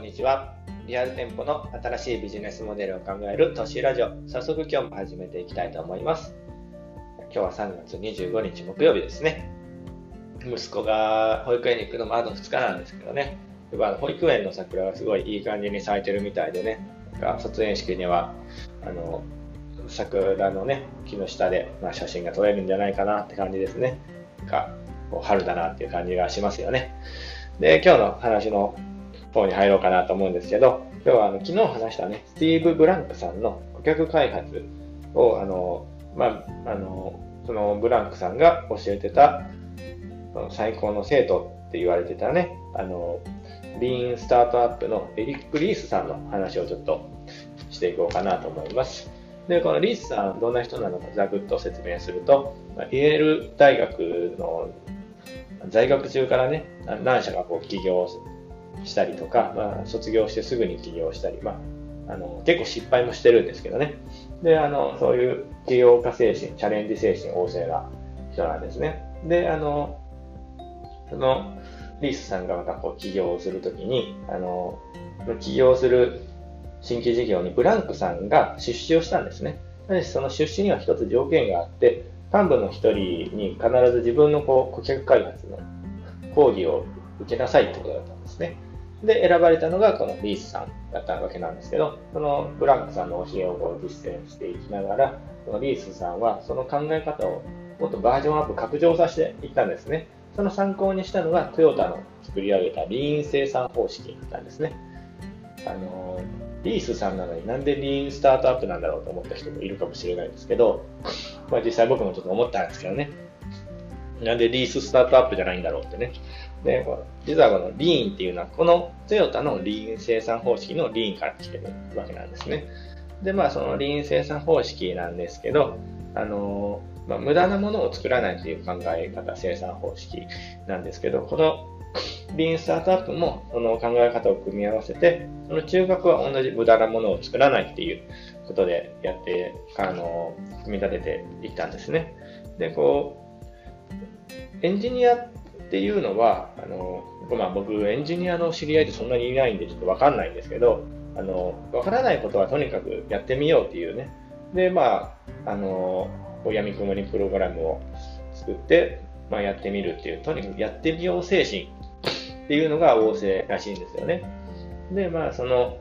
んにちは。リアル店舗の新しいビジネスモデルを考える都市ラジオ。早速今日も始めていきたいと思います。今日は3月25日木曜日ですね。息子が保育園に行くのもあと2日なんですけどねやっぱ。保育園の桜がすごいいい感じに咲いてるみたいでね。卒園式には、あの、桜のね、木の下で、まあ、写真が撮れるんじゃないかなって感じですね。が春だなっていう感じがしますよね。で、今日の話の方に入ろうかなと思うんですけど、今日はあの昨日話したね、スティーブ・ブランクさんの顧客開発を、あの、まあ、あの、そのブランクさんが教えてた、最高の生徒って言われてたね、あの、リーンスタートアップのエリック・リースさんの話をちょっとしていこうかなと思います。で、このリースさん、どんな人なのかざくっと説明すると、イェール大学の在学中からね、何社かこう起業したりとか、まあ、卒業してすぐに起業したり、まあ、あの結構失敗もしてるんですけどね。で、あの、そういう起業家精神、チャレンジ精神旺盛な人なんですね。で、あの、その、リースさんがまたこう起業するときに、あの、起業する新規事業にブランクさんが出資をしたんですね。ただしその出資には一つ条件があって、幹部の一人に必ず自分のこう顧客開発の講義を受けなさいってことだったね。で、選ばれたのがこのリースさんだったわけなんですけど、そのブランクさんの教えをこう実践していきながら、このリースさんはその考え方をもっとバージョンアップ、拡張させていったんですね。その参考にしたのがトヨタの作り上げたリーン生産方式なんですね。あのリースさんなのになんでリーンスタートアップなんだろうと思った人もいるかもしれないんですけど、まあ実際僕もちょっと思ったんですけどね。なんでリーススタートアップじゃないんだろうってね。で、実はこのリーンっていうのは、このトヨタのリーン生産方式のリーンから来てるわけなんですね。で、まあそのリーン生産方式なんですけど、あのまあ、無駄なものを作らないという考え方、生産方式なんですけど、このリーンスタートアップもその考え方を組み合わせて、その中核は同じ無駄なものを作らないっていうことでやって、あの、組み立てていったんですね。で、こう、エンジニアっていうのは、あの、まあ僕、エンジニアの知り合いってそんなにいないんでちょっとわかんないんですけど、あの、わからないことはとにかくやってみようっていうね。で、まあ、あの、闇雲にプログラムを作って、まあ、やってみるっていう、とにかくやってみよう精神っていうのが旺盛らしいんですよね。で、まあ、その、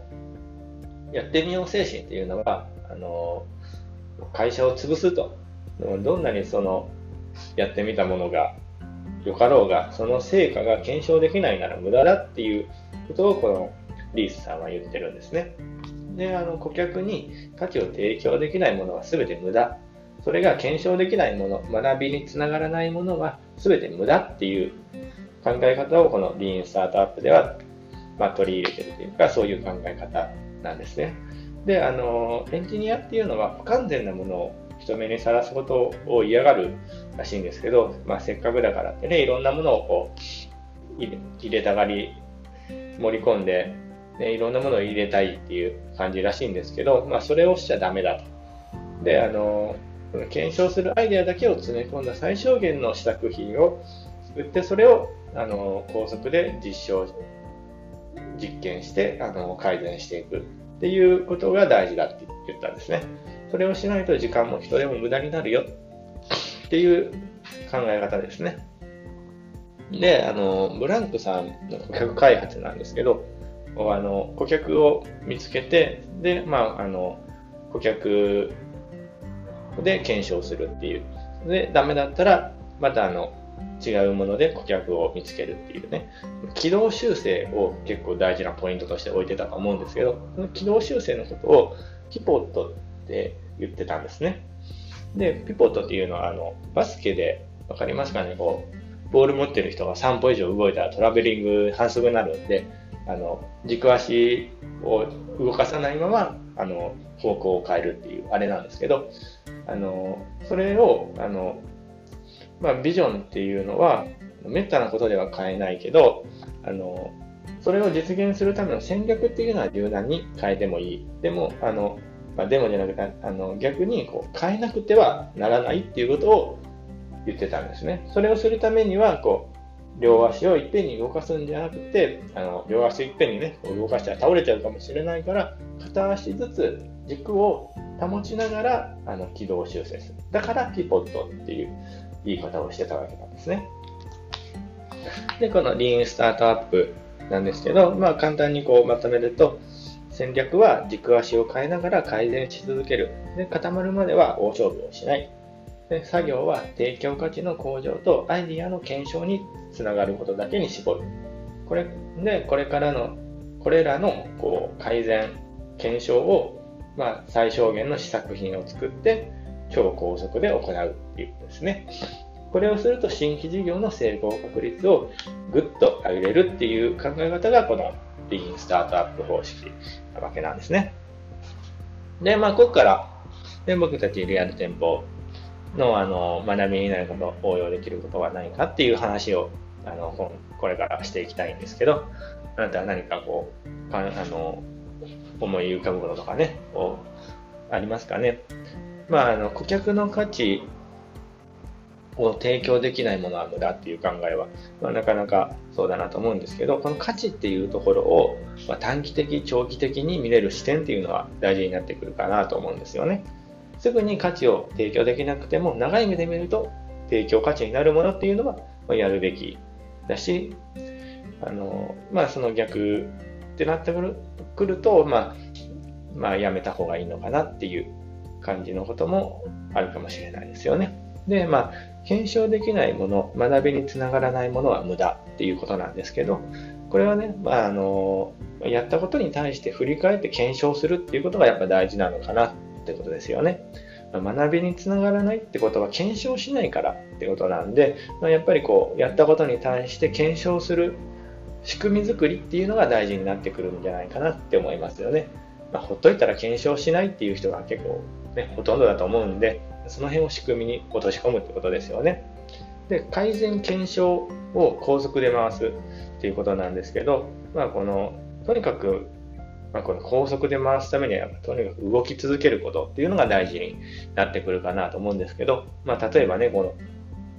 やってみよう精神っていうのは、あの、会社を潰すと。どんなにその、やってみたものがよかろうが、その成果が検証できないなら無駄だっていうことをこのリースさんは言ってるんですね。で、あの、顧客に価値を提供できないものは全て無駄。それが検証できないもの、学びにつながらないものは全て無駄っていう考え方をこのリーンスタートアップでは、ま、取り入れてるというか、そういう考え方なんですね。で、あの、エンジニアっていうのは不完全なものを人目にさらすことを嫌がるらしいんですけど、まあ、せっかくだからってね、いろんなものをこう入れたがり、盛り込んで、ね、いろんなものを入れたいっていう感じらしいんですけど、まあ、それをしちゃダメだと。で、あの、検証するアイデアだけを詰め込んだ最小限の試作品を作って、それをあの高速で実証、実験してあの改善していくっていうことが大事だって言ったんですね。それをしないと時間も人でも無駄になるよっていう考え方ですね。で、あの、ブランクさんの顧客開発なんですけど、あの顧客を見つけて、で、まあ、あの、顧客で検証するっていう。で、ダメだったら、またあの、違うもので顧客を見つけるっていうね、軌道修正を結構大事なポイントとして置いてたと思うんですけど、その軌道修正のことをピポットって言ってたんですね。で、ピポットっていうのは、あの、バスケで、わかりますかね、こう、ボール持ってる人が3歩以上動いたらトラベリング反則になるんで、あの、軸足を動かさないまま、あの、方向を変えるっていう、あれなんですけど、あの、それを、あの、まあ、ビジョンっていうのは、めったなことでは変えないけど、あの、それを実現するための戦略っていうのは柔軟に変えてもいい。でも、あの、まあ、でもじゃなくて、あの、逆にこう変えなくてはならないっていうことを言ってたんですね。それをするためには、こう、両足をいっぺんに動かすんじゃなくて、あの両足いっぺんにね、動かしたら倒れちゃうかもしれないから、片足ずつ軸を保ちながらあの軌道修正する。だからピポットっていう言い方をしてたわけなんですね。で、このリーンスタートアップなんですけど、まあ簡単にこうまとめると、戦略は軸足を変えながら改善し続ける。で固まるまでは大勝負をしない。で作業は提供価値の向上とアイディアの検証につながることだけに絞る。これで、これからの、これらのこう改善、検証を、まあ、最小限の試作品を作って、超高速で行うっていうことですね。これをすると新規事業の成功確率をぐっと上げれるっていう考え方がこのリーンスタートアップ方式なわけなんですね。で、まあ、ここから、で僕たちリアル店舗のあの学びになること、応用できることは何かっていう話をあのこれからしていきたいんですけど、あなたは何かこう、かあの思い浮かぶこととかね、ありますかね。まあ、あの顧客の価値を提供できないものは無駄っていう考えは、まあ、なかなかそうだなと思うんですけど、この価値っていうところを、まあ、短期的、長期的に見れる視点っていうのは大事になってくるかなと思うんですよね。すぐに価値を提供できなくても、長い目で見ると提供価値になるものっていうのは、まやるべきだし、あの、まあその逆ってなってくると、まあ、まあやめた方がいいのかなっていう感じのこともあるかもしれないですよね。で、まあ、検証できないもの、学びにつながらないものは無駄っていうことなんですけど、これはね、まあ、あの、やったことに対して振り返って検証するっていうことがやっぱ大事なのかなってことですよね。学びにつながらないってことは検証しないからってことなんで、まあ、やっぱりこうやったことに対して検証する仕組み作りっていうのが大事になってくるんじゃないかなって思いますよね。まあ、ほっといたら検証しないっていう人が結構、ね、ほとんどだと思うんで、その辺を仕組みに落とし込むってことですよね。で、改善検証を高速で回すっていうことなんですけど、まあ、この、とにかくまあ、この高速で回すためには、とにかく動き続けることっていうのが大事になってくるかなと思うんですけど、まあ、例えばね、この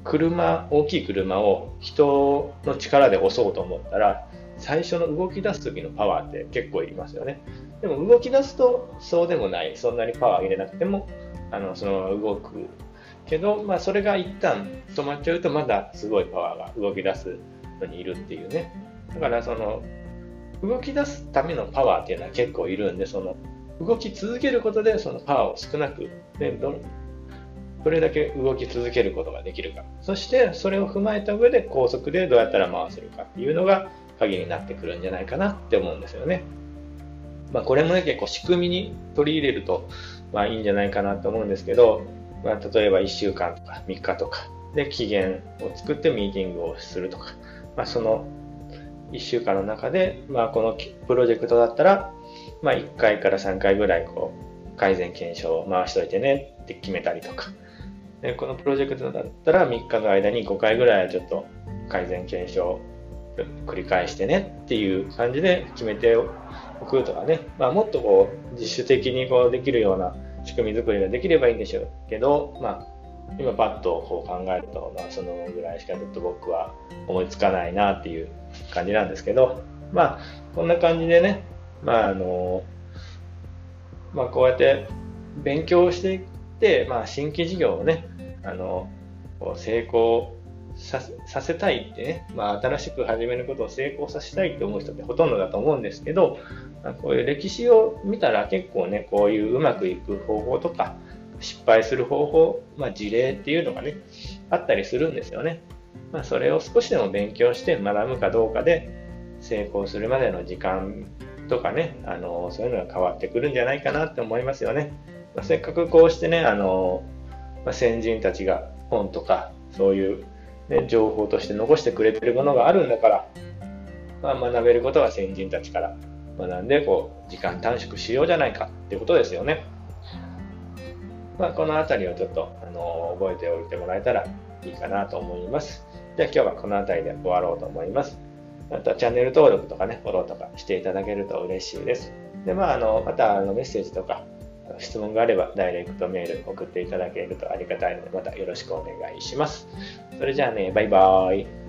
車、大きい車を人の力で押そうと思ったら、最初の動き出す時のパワーって結構いりますよね。でも動き出すとそうでもない。そんなにパワー入れなくても、あの、そのまま動く。けど、まあそれが一旦止まっちゃうとまだすごいパワーが動き出すのにいるっていうね。だからその動き出すためのパワーっていうのは結構いるんで、その動き続けることでそのパワーを少なく、でどどれだけ動き続けることができるか。そしてそれを踏まえた上で高速でどうやったら回せるかっていうのが鍵になってくるんじゃないかなって思うんですよね。まあこれもね結構仕組みに取り入れるとまあいいんじゃないかなと思うんですけど、まあ例えば1週間とか3日とか。で期限を作ってミーティングをするとか、まあその1週間の中で、まあ、このプロジェクトだったら、まあ、1回から3回ぐらいこう改善検証を回しといてねって決めたりとか。でこのプロジェクトだったら3日の間に5回ぐらいちょっと改善検証を繰り返してねっていう感じで決めておくとかね、まあ、もっとこう自主的にこうできるような仕組み作りができればいいんでしょうけど、まあ、今パッとこう考えると、まあ、そのぐらいしかちょっと僕は思いつかないなっていう感じなんですけど、まあ、こんな感じでね、まあ、あの、まあ、こうやって勉強していって、まあ、新規事業をね、あの、成功させたいってね、まあ、新しく始めることを成功させたいって思う人ってほとんどだと思うんですけど、まあ、こういう歴史を見たら結構ね、こういううまくいく方法とか、失敗する方法、まあ、事例っていうのがね、あったりするんですよね。まあ、それを少しでも勉強して学ぶかどうかで、成功するまでの時間とかね、あのそういうのが変わってくるんじゃないかなって思いますよね。まあ、せっかくこうしてね、あのま、先人たちが本とかそういう、ね、情報として残してくれてるものがあるんだから、まあ、学べることは先人たちから学んでこう時間短縮しようじゃないかってことですよね。まあ、この辺りをちょっと、あの覚えておいてもらえたらいいかなと思います。じゃあ今日はこの辺りで終わろうと思います。またチャンネル登録とかね、フォローとかしていただけると嬉しいです。で、まあ、あの、またあのメッセージとか質問があればダイレクトメール送っていただけるとありがたいので、またよろしくお願いします。それじゃあね、バイバーイ。